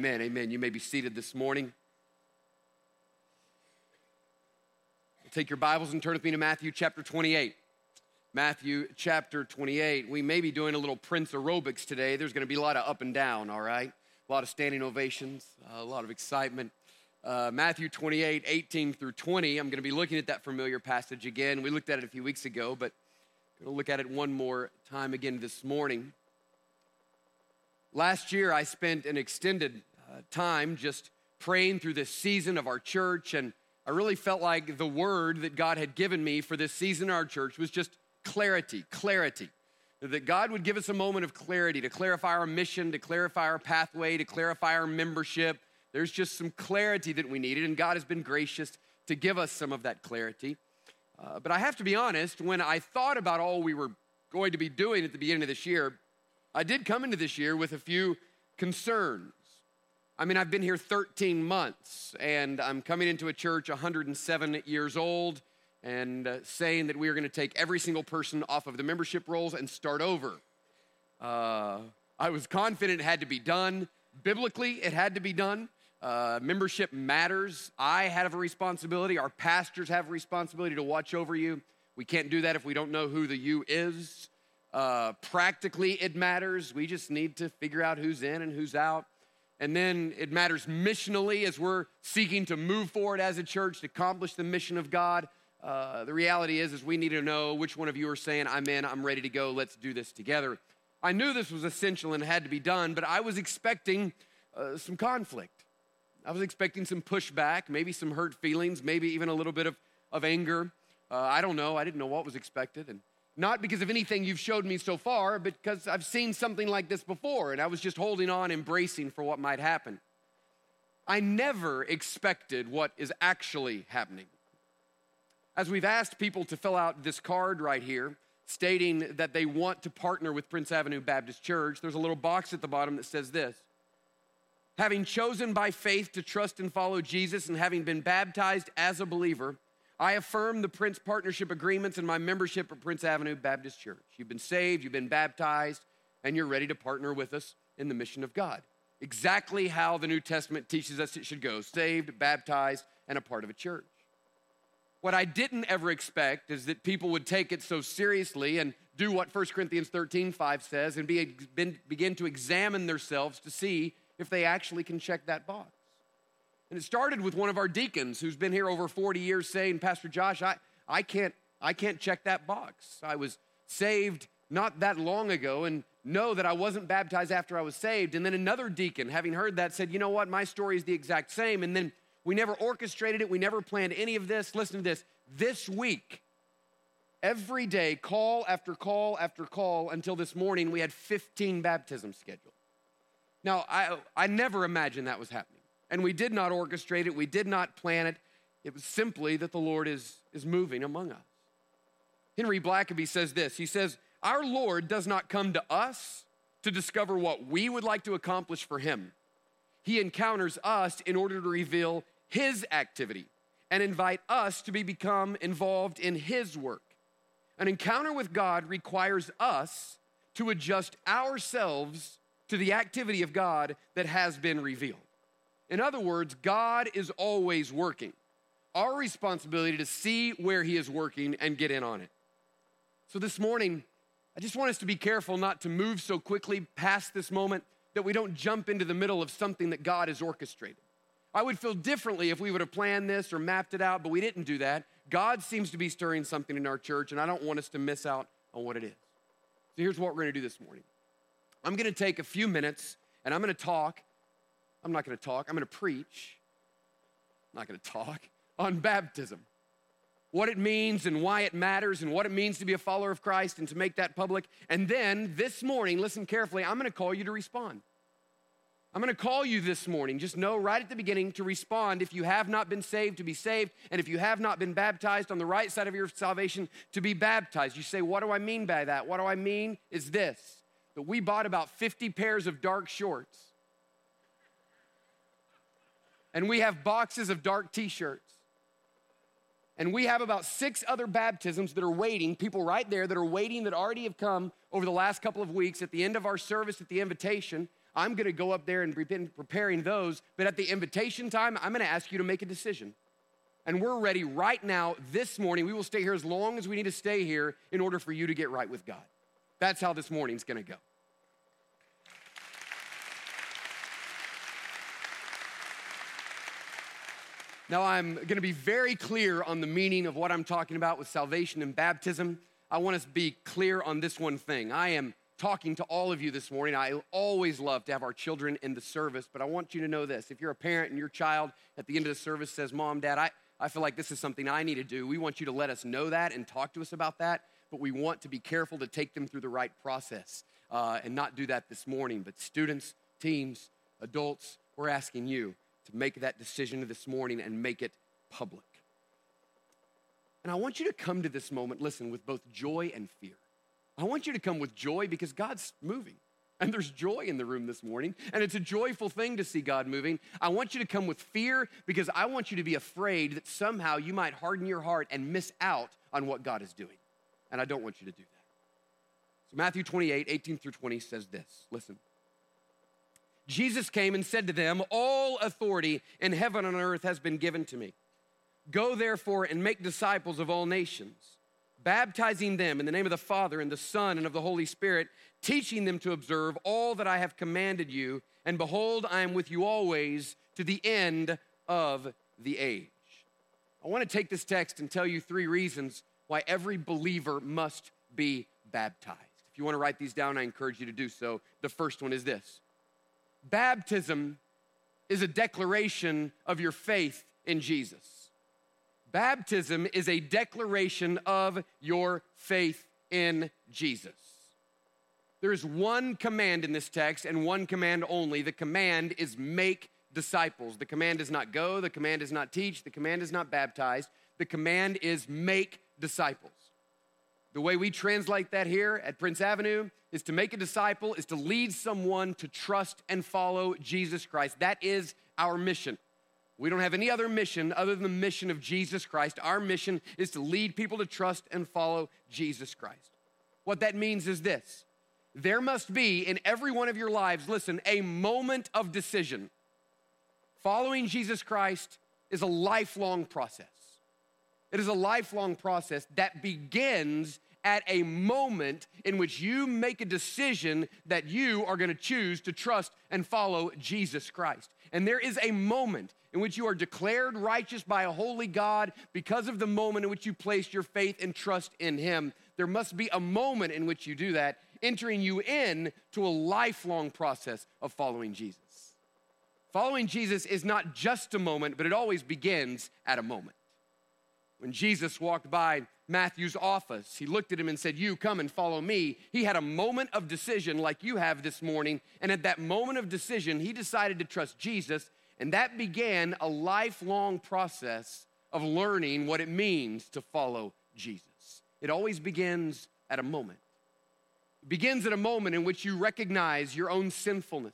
Amen. Amen. You may be seated this morning. Take your Bibles and turn with me to Matthew chapter 28. Matthew chapter 28. We may be doing a little Prince aerobics today. There's going to be a lot of up and down, all right? A lot of standing ovations, a lot of excitement. Uh, Matthew 28, 18 through 20. I'm going to be looking at that familiar passage again. We looked at it a few weeks ago, but I'm going to look at it one more time again this morning. Last year, I spent an extended uh, time just praying through this season of our church, and I really felt like the word that God had given me for this season in our church was just clarity, clarity. That God would give us a moment of clarity to clarify our mission, to clarify our pathway, to clarify our membership. There's just some clarity that we needed, and God has been gracious to give us some of that clarity. Uh, but I have to be honest, when I thought about all we were going to be doing at the beginning of this year, I did come into this year with a few concerns. I mean, I've been here 13 months and I'm coming into a church 107 years old and uh, saying that we are going to take every single person off of the membership rolls and start over. Uh, I was confident it had to be done. Biblically, it had to be done. Uh, membership matters. I have a responsibility. Our pastors have a responsibility to watch over you. We can't do that if we don't know who the you is. Uh, practically, it matters. We just need to figure out who's in and who's out. And then it matters missionally as we're seeking to move forward as a church to accomplish the mission of God. Uh, the reality is, is we need to know which one of you are saying, I'm in, I'm ready to go, let's do this together. I knew this was essential and had to be done, but I was expecting uh, some conflict. I was expecting some pushback, maybe some hurt feelings, maybe even a little bit of, of anger. Uh, I don't know. I didn't know what was expected. And not because of anything you've showed me so far, but because I've seen something like this before and I was just holding on, embracing for what might happen. I never expected what is actually happening. As we've asked people to fill out this card right here, stating that they want to partner with Prince Avenue Baptist Church, there's a little box at the bottom that says this Having chosen by faith to trust and follow Jesus and having been baptized as a believer, I affirm the Prince partnership agreements and my membership at Prince Avenue Baptist Church. You've been saved, you've been baptized, and you're ready to partner with us in the mission of God. Exactly how the New Testament teaches us it should go saved, baptized, and a part of a church. What I didn't ever expect is that people would take it so seriously and do what 1 Corinthians 13 5 says and be, begin to examine themselves to see if they actually can check that box. And it started with one of our deacons who's been here over 40 years saying, Pastor Josh, I, I, can't, I can't check that box. I was saved not that long ago and know that I wasn't baptized after I was saved. And then another deacon, having heard that, said, You know what? My story is the exact same. And then we never orchestrated it, we never planned any of this. Listen to this. This week, every day, call after call after call until this morning, we had 15 baptisms scheduled. Now, I, I never imagined that was happening. And we did not orchestrate it, we did not plan it. It was simply that the Lord is, is moving among us. Henry Blackaby says this He says, Our Lord does not come to us to discover what we would like to accomplish for Him. He encounters us in order to reveal His activity and invite us to be become involved in His work. An encounter with God requires us to adjust ourselves to the activity of God that has been revealed. In other words, God is always working. Our responsibility to see where He is working and get in on it. So this morning, I just want us to be careful not to move so quickly past this moment that we don't jump into the middle of something that God has orchestrated. I would feel differently if we would have planned this or mapped it out, but we didn't do that. God seems to be stirring something in our church, and I don't want us to miss out on what it is. So here's what we're gonna do this morning I'm gonna take a few minutes and I'm gonna talk I'm not going to talk, I'm going to preach. I'm not going to talk on baptism. What it means and why it matters and what it means to be a follower of Christ and to make that public. And then this morning, listen carefully, I'm going to call you to respond. I'm going to call you this morning. Just know right at the beginning to respond if you have not been saved, to be saved, and if you have not been baptized on the right side of your salvation, to be baptized. You say, What do I mean by that? What do I mean is this that we bought about 50 pairs of dark shorts and we have boxes of dark t shirts. And we have about six other baptisms that are waiting, people right there that are waiting that already have come over the last couple of weeks at the end of our service at the invitation. I'm gonna go up there and begin preparing those. But at the invitation time, I'm gonna ask you to make a decision. And we're ready right now, this morning. We will stay here as long as we need to stay here in order for you to get right with God. That's how this morning's gonna go. Now, I'm going to be very clear on the meaning of what I'm talking about with salvation and baptism. I want us to be clear on this one thing. I am talking to all of you this morning. I always love to have our children in the service, but I want you to know this. If you're a parent and your child at the end of the service says, Mom, Dad, I, I feel like this is something I need to do, we want you to let us know that and talk to us about that, but we want to be careful to take them through the right process uh, and not do that this morning. But students, teens, adults, we're asking you to make that decision this morning and make it public. And I want you to come to this moment, listen, with both joy and fear. I want you to come with joy because God's moving. And there's joy in the room this morning, and it's a joyful thing to see God moving. I want you to come with fear because I want you to be afraid that somehow you might harden your heart and miss out on what God is doing. And I don't want you to do that. So, Matthew 28, 18 through 20 says this listen. Jesus came and said to them, All authority in heaven and earth has been given to me. Go therefore and make disciples of all nations, baptizing them in the name of the Father and the Son and of the Holy Spirit, teaching them to observe all that I have commanded you. And behold, I am with you always to the end of the age. I want to take this text and tell you three reasons why every believer must be baptized. If you want to write these down, I encourage you to do so. The first one is this Baptism is a declaration of your faith in Jesus. Baptism is a declaration of your faith in Jesus. There is one command in this text and one command only. The command is make disciples. The command is not go, the command is not teach, the command is not baptize. The command is make disciples. The way we translate that here at Prince Avenue is to make a disciple, is to lead someone to trust and follow Jesus Christ. That is our mission. We don't have any other mission other than the mission of Jesus Christ. Our mission is to lead people to trust and follow Jesus Christ. What that means is this there must be in every one of your lives, listen, a moment of decision. Following Jesus Christ is a lifelong process. It is a lifelong process that begins at a moment in which you make a decision that you are going to choose to trust and follow Jesus Christ. And there is a moment in which you are declared righteous by a holy God because of the moment in which you placed your faith and trust in Him. There must be a moment in which you do that, entering you in to a lifelong process of following Jesus. Following Jesus is not just a moment, but it always begins at a moment. When Jesus walked by Matthew's office, he looked at him and said, You come and follow me. He had a moment of decision like you have this morning. And at that moment of decision, he decided to trust Jesus. And that began a lifelong process of learning what it means to follow Jesus. It always begins at a moment. It begins at a moment in which you recognize your own sinfulness,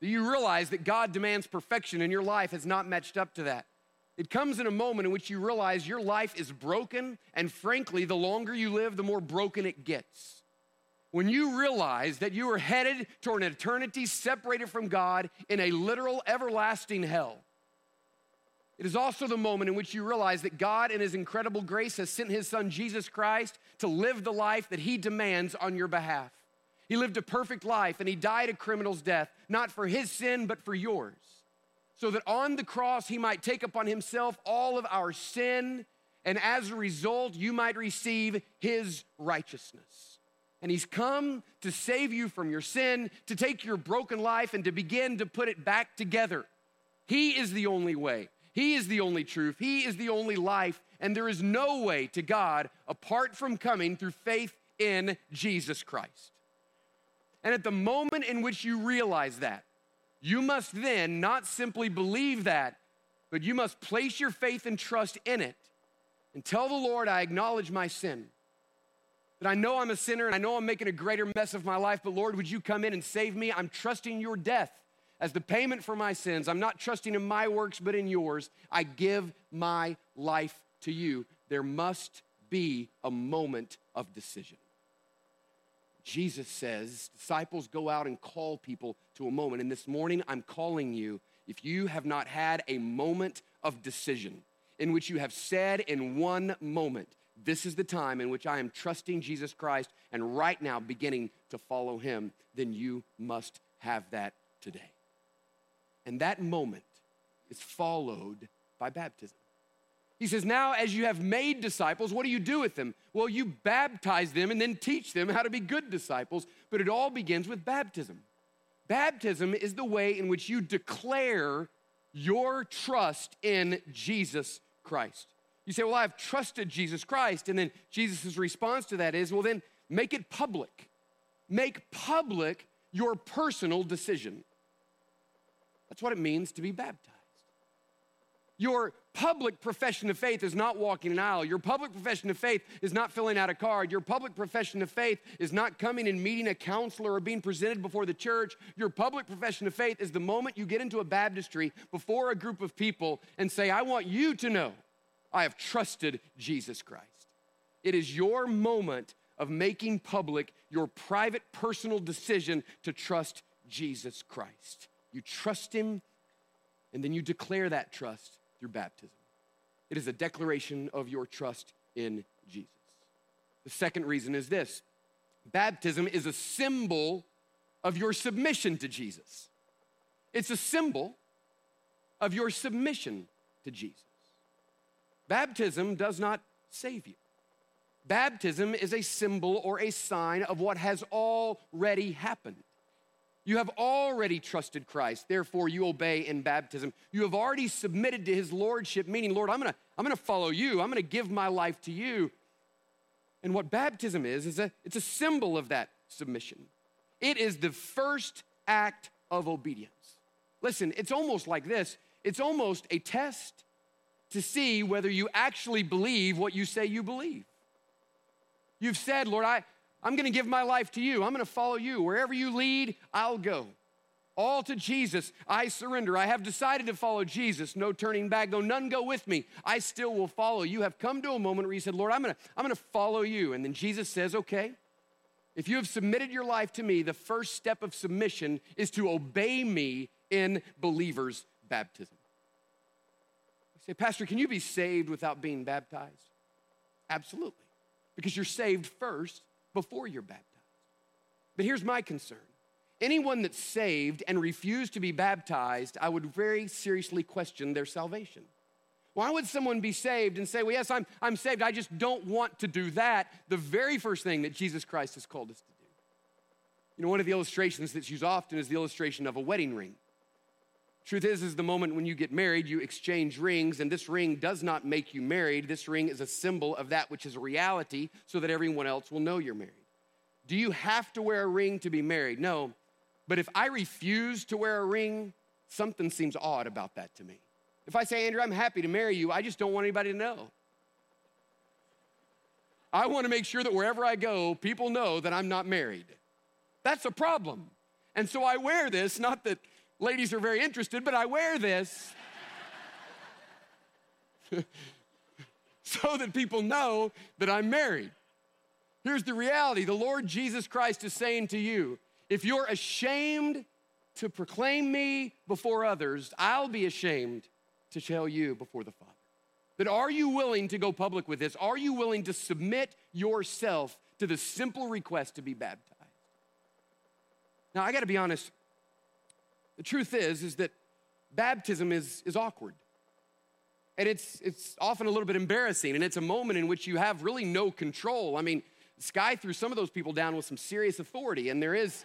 that you realize that God demands perfection and your life has not matched up to that. It comes in a moment in which you realize your life is broken, and frankly, the longer you live, the more broken it gets. When you realize that you are headed toward an eternity separated from God in a literal everlasting hell, it is also the moment in which you realize that God, in His incredible grace, has sent His Son Jesus Christ to live the life that He demands on your behalf. He lived a perfect life and He died a criminal's death, not for His sin, but for yours so that on the cross he might take upon himself all of our sin, and as a result, you might receive his righteousness. And he's come to save you from your sin, to take your broken life and to begin to put it back together. He is the only way. He is the only truth. He is the only life. And there is no way to God apart from coming through faith in Jesus Christ. And at the moment in which you realize that, you must then not simply believe that, but you must place your faith and trust in it and tell the Lord, I acknowledge my sin. That I know I'm a sinner and I know I'm making a greater mess of my life, but Lord, would you come in and save me? I'm trusting your death as the payment for my sins. I'm not trusting in my works, but in yours. I give my life to you. There must be a moment of decision. Jesus says, disciples go out and call people to a moment. And this morning, I'm calling you, if you have not had a moment of decision in which you have said in one moment, this is the time in which I am trusting Jesus Christ and right now beginning to follow him, then you must have that today. And that moment is followed by baptism. He says, Now, as you have made disciples, what do you do with them? Well, you baptize them and then teach them how to be good disciples, but it all begins with baptism. Baptism is the way in which you declare your trust in Jesus Christ. You say, Well, I've trusted Jesus Christ. And then Jesus' response to that is, Well, then make it public. Make public your personal decision. That's what it means to be baptized. Your public profession of faith is not walking an aisle. Your public profession of faith is not filling out a card. Your public profession of faith is not coming and meeting a counselor or being presented before the church. Your public profession of faith is the moment you get into a baptistry before a group of people and say, I want you to know I have trusted Jesus Christ. It is your moment of making public your private personal decision to trust Jesus Christ. You trust Him, and then you declare that trust baptism. It is a declaration of your trust in Jesus. The second reason is this baptism is a symbol of your submission to Jesus. It's a symbol of your submission to Jesus. Baptism does not save you. Baptism is a symbol or a sign of what has already happened. You have already trusted Christ, therefore you obey in baptism. You have already submitted to his lordship, meaning, Lord, I'm gonna, I'm gonna follow you, I'm gonna give my life to you. And what baptism is, is a, it's a symbol of that submission. It is the first act of obedience. Listen, it's almost like this it's almost a test to see whether you actually believe what you say you believe. You've said, Lord, I, I'm going to give my life to you. I'm going to follow you. Wherever you lead, I'll go. All to Jesus, I surrender. I have decided to follow Jesus. No turning back. Though none go with me, I still will follow. You have come to a moment where you said, Lord, I'm going to, I'm going to follow you. And then Jesus says, okay, if you have submitted your life to me, the first step of submission is to obey me in believers' baptism. You say, Pastor, can you be saved without being baptized? Absolutely. Because you're saved first before you're baptized. But here's my concern anyone that's saved and refused to be baptized, I would very seriously question their salvation. Why would someone be saved and say, Well, yes, I'm, I'm saved, I just don't want to do that? The very first thing that Jesus Christ has called us to do. You know, one of the illustrations that's used often is the illustration of a wedding ring. Truth is, is the moment when you get married, you exchange rings, and this ring does not make you married. This ring is a symbol of that which is reality so that everyone else will know you're married. Do you have to wear a ring to be married? No. But if I refuse to wear a ring, something seems odd about that to me. If I say, Andrew, I'm happy to marry you, I just don't want anybody to know. I want to make sure that wherever I go, people know that I'm not married. That's a problem. And so I wear this, not that Ladies are very interested, but I wear this so that people know that I'm married. Here's the reality the Lord Jesus Christ is saying to you if you're ashamed to proclaim me before others, I'll be ashamed to tell you before the Father. But are you willing to go public with this? Are you willing to submit yourself to the simple request to be baptized? Now, I got to be honest, the truth is, is that baptism is, is awkward. And it's, it's often a little bit embarrassing, and it's a moment in which you have really no control. I mean, Sky threw some of those people down with some serious authority, and there is,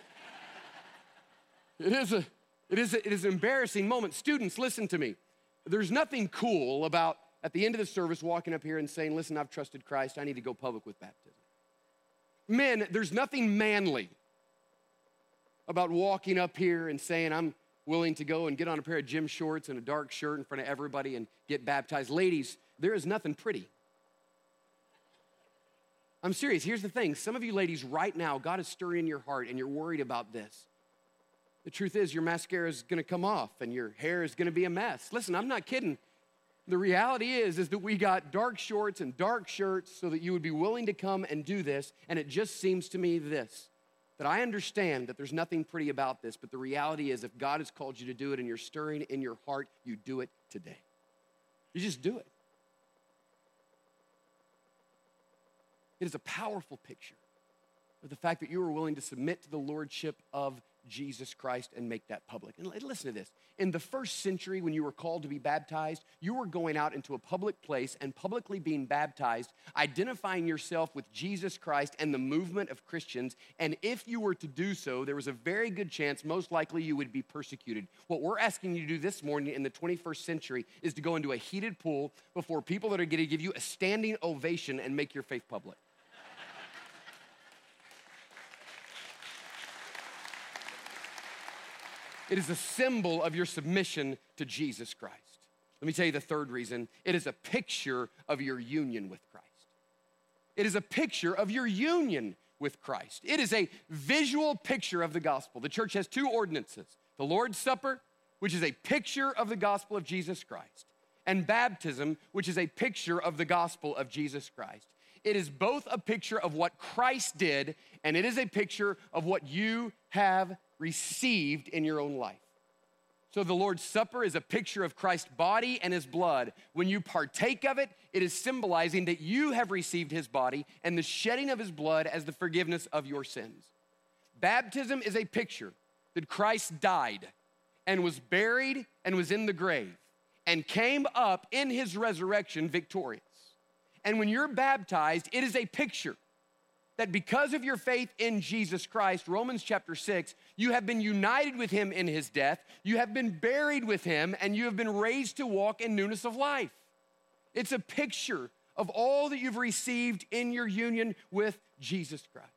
it is a, it is, a, it is an embarrassing moment. Students, listen to me. There's nothing cool about at the end of the service walking up here and saying, Listen, I've trusted Christ, I need to go public with baptism. Men, there's nothing manly about walking up here and saying, I'm willing to go and get on a pair of gym shorts and a dark shirt in front of everybody and get baptized. Ladies, there is nothing pretty. I'm serious. Here's the thing some of you ladies, right now, God is stirring your heart and you're worried about this. The truth is, your mascara is gonna come off and your hair is gonna be a mess. Listen, I'm not kidding. The reality is, is that we got dark shorts and dark shirts so that you would be willing to come and do this. And it just seems to me this that I understand that there's nothing pretty about this, but the reality is if God has called you to do it and you're stirring in your heart, you do it today. You just do it. It is a powerful picture of the fact that you are willing to submit to the lordship of Jesus Christ and make that public. And listen to this. In the first century, when you were called to be baptized, you were going out into a public place and publicly being baptized, identifying yourself with Jesus Christ and the movement of Christians. And if you were to do so, there was a very good chance, most likely, you would be persecuted. What we're asking you to do this morning in the 21st century is to go into a heated pool before people that are going to give you a standing ovation and make your faith public. It is a symbol of your submission to Jesus Christ. Let me tell you the third reason it is a picture of your union with Christ. It is a picture of your union with Christ. It is a visual picture of the gospel. The church has two ordinances the Lord's Supper, which is a picture of the gospel of Jesus Christ, and baptism, which is a picture of the gospel of Jesus Christ. It is both a picture of what Christ did, and it is a picture of what you have received in your own life. So the Lord's Supper is a picture of Christ's body and his blood. When you partake of it, it is symbolizing that you have received his body and the shedding of his blood as the forgiveness of your sins. Baptism is a picture that Christ died and was buried and was in the grave and came up in his resurrection victorious. And when you're baptized, it is a picture that because of your faith in Jesus Christ, Romans chapter 6, you have been united with him in his death, you have been buried with him, and you have been raised to walk in newness of life. It's a picture of all that you've received in your union with Jesus Christ.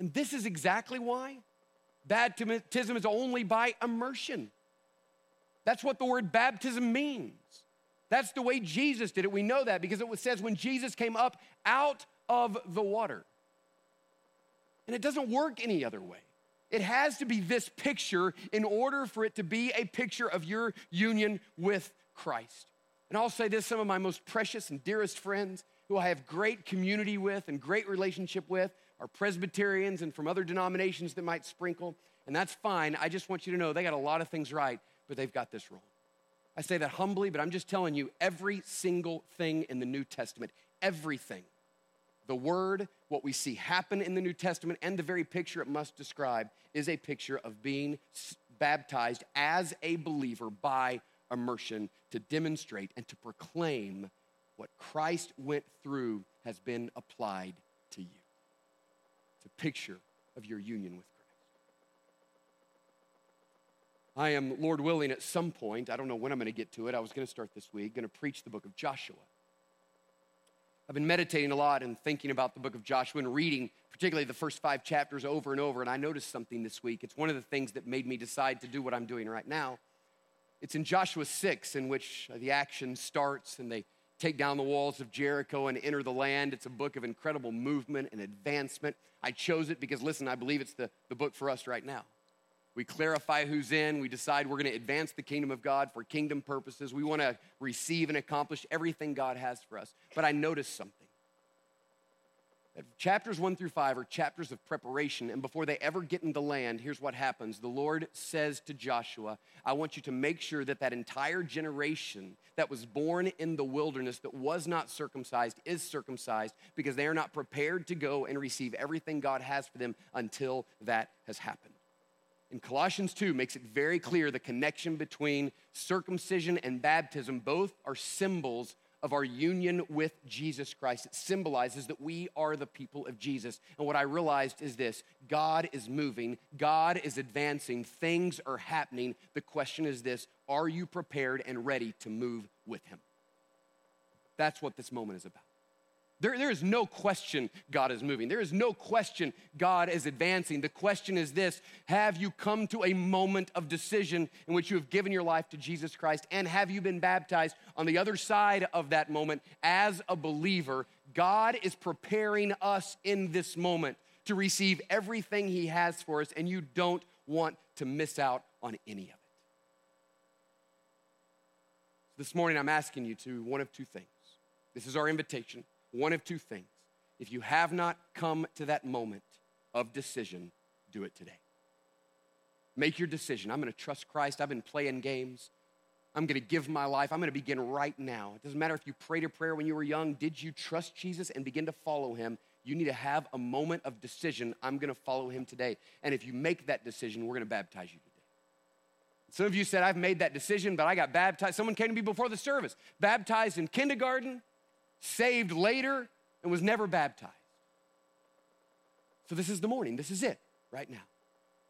And this is exactly why baptism is only by immersion. That's what the word baptism means. That's the way Jesus did it. We know that because it says when Jesus came up out of the water. And it doesn't work any other way. It has to be this picture in order for it to be a picture of your union with Christ. And I'll say this some of my most precious and dearest friends who I have great community with and great relationship with are Presbyterians and from other denominations that might sprinkle. And that's fine. I just want you to know they got a lot of things right, but they've got this wrong. I say that humbly, but I'm just telling you every single thing in the New Testament, everything the word, what we see happen in the New Testament, and the very picture it must describe is a picture of being baptized as a believer by immersion to demonstrate and to proclaim what Christ went through has been applied to you. It's a picture of your union with Christ. I am, Lord willing, at some point, I don't know when I'm going to get to it, I was going to start this week, going to preach the book of Joshua. I've been meditating a lot and thinking about the book of Joshua and reading, particularly the first five chapters over and over. And I noticed something this week. It's one of the things that made me decide to do what I'm doing right now. It's in Joshua 6, in which the action starts and they take down the walls of Jericho and enter the land. It's a book of incredible movement and advancement. I chose it because, listen, I believe it's the, the book for us right now. We clarify who's in. We decide we're going to advance the kingdom of God for kingdom purposes. We want to receive and accomplish everything God has for us. But I noticed something. That chapters one through five are chapters of preparation, and before they ever get into land, here's what happens. The Lord says to Joshua, I want you to make sure that that entire generation that was born in the wilderness that was not circumcised is circumcised because they are not prepared to go and receive everything God has for them until that has happened in Colossians 2 makes it very clear the connection between circumcision and baptism both are symbols of our union with Jesus Christ. It symbolizes that we are the people of Jesus. And what I realized is this God is moving, God is advancing, things are happening. The question is this are you prepared and ready to move with Him? That's what this moment is about. There, there is no question God is moving. There is no question God is advancing. The question is this Have you come to a moment of decision in which you have given your life to Jesus Christ? And have you been baptized on the other side of that moment as a believer? God is preparing us in this moment to receive everything He has for us, and you don't want to miss out on any of it. This morning, I'm asking you to one of two things. This is our invitation one of two things. If you have not come to that moment of decision, do it today. Make your decision. I'm going to trust Christ. I've been playing games. I'm going to give my life. I'm going to begin right now. It doesn't matter if you prayed a prayer when you were young. Did you trust Jesus and begin to follow him? You need to have a moment of decision. I'm going to follow him today. And if you make that decision, we're going to baptize you today. Some of you said, I've made that decision, but I got baptized. Someone came to me before the service, baptized in kindergarten, saved later, and was never baptized. So this is the morning. This is it right now.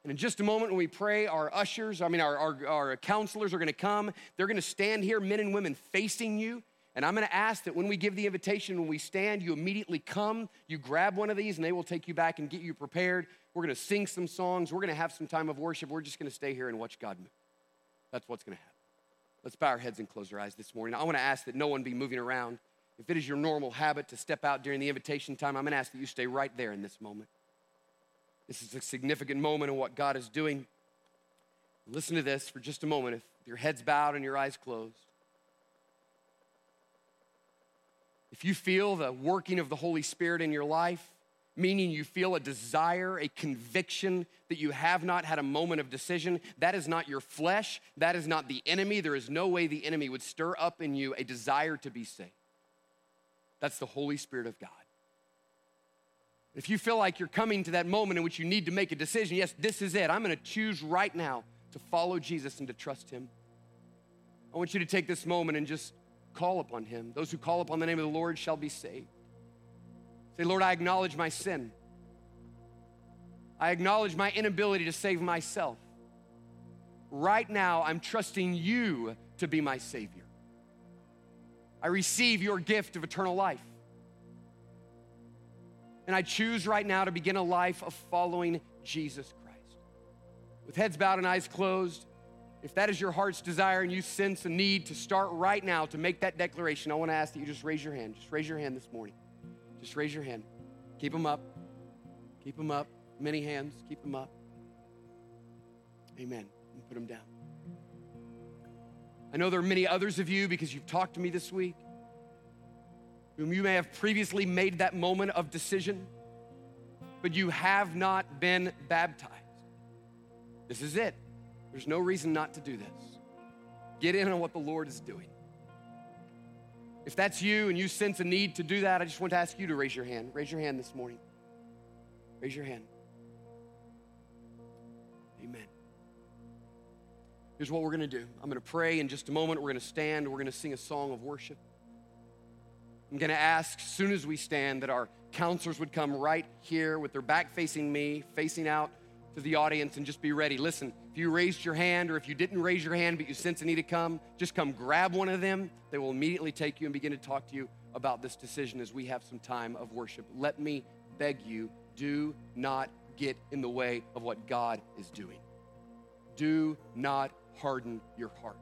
And in just a moment, when we pray, our ushers, I mean, our, our, our counselors are going to come. They're going to stand here, men and women, facing you. And I'm going to ask that when we give the invitation, when we stand, you immediately come, you grab one of these, and they will take you back and get you prepared. We're going to sing some songs. We're going to have some time of worship. We're just going to stay here and watch God move. That's what's going to happen. Let's bow our heads and close our eyes this morning. I want to ask that no one be moving around. If it is your normal habit to step out during the invitation time, I'm going to ask that you stay right there in this moment. This is a significant moment in what God is doing. Listen to this for just a moment. If your head's bowed and your eyes closed, if you feel the working of the Holy Spirit in your life, meaning you feel a desire, a conviction that you have not had a moment of decision, that is not your flesh, that is not the enemy. There is no way the enemy would stir up in you a desire to be saved. That's the Holy Spirit of God. If you feel like you're coming to that moment in which you need to make a decision, yes, this is it. I'm going to choose right now to follow Jesus and to trust him. I want you to take this moment and just call upon him. Those who call upon the name of the Lord shall be saved. Say, Lord, I acknowledge my sin. I acknowledge my inability to save myself. Right now, I'm trusting you to be my Savior. I receive your gift of eternal life. And I choose right now to begin a life of following Jesus Christ. With heads bowed and eyes closed, if that is your heart's desire and you sense a need to start right now to make that declaration, I want to ask that you just raise your hand. Just raise your hand this morning. Just raise your hand. Keep them up. Keep them up. Many hands. Keep them up. Amen. And put them down. I know there are many others of you because you've talked to me this week whom you may have previously made that moment of decision, but you have not been baptized. This is it. There's no reason not to do this. Get in on what the Lord is doing. If that's you and you sense a need to do that, I just want to ask you to raise your hand. Raise your hand this morning. Raise your hand. Amen. Here's what we're going to do I'm going to pray in just a moment. We're going to stand. We're going to sing a song of worship. I'm going to ask, soon as we stand, that our counselors would come right here with their back facing me, facing out to the audience, and just be ready. Listen, if you raised your hand or if you didn't raise your hand but you sense a need to come, just come grab one of them. They will immediately take you and begin to talk to you about this decision as we have some time of worship. Let me beg you, do not get in the way of what God is doing. Do not harden your heart.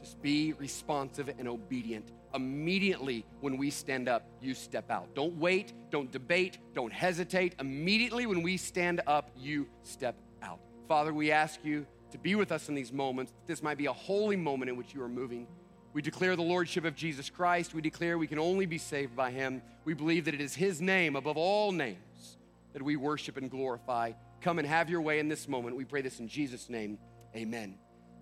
Just be responsive and obedient immediately when we stand up, you step out. Don't wait, don't debate, don't hesitate. Immediately when we stand up, you step out. Father, we ask you to be with us in these moments. This might be a holy moment in which you are moving. We declare the Lordship of Jesus Christ. We declare we can only be saved by Him. We believe that it is His name above all names that we worship and glorify. Come and have your way in this moment. We pray this in Jesus' name. Amen.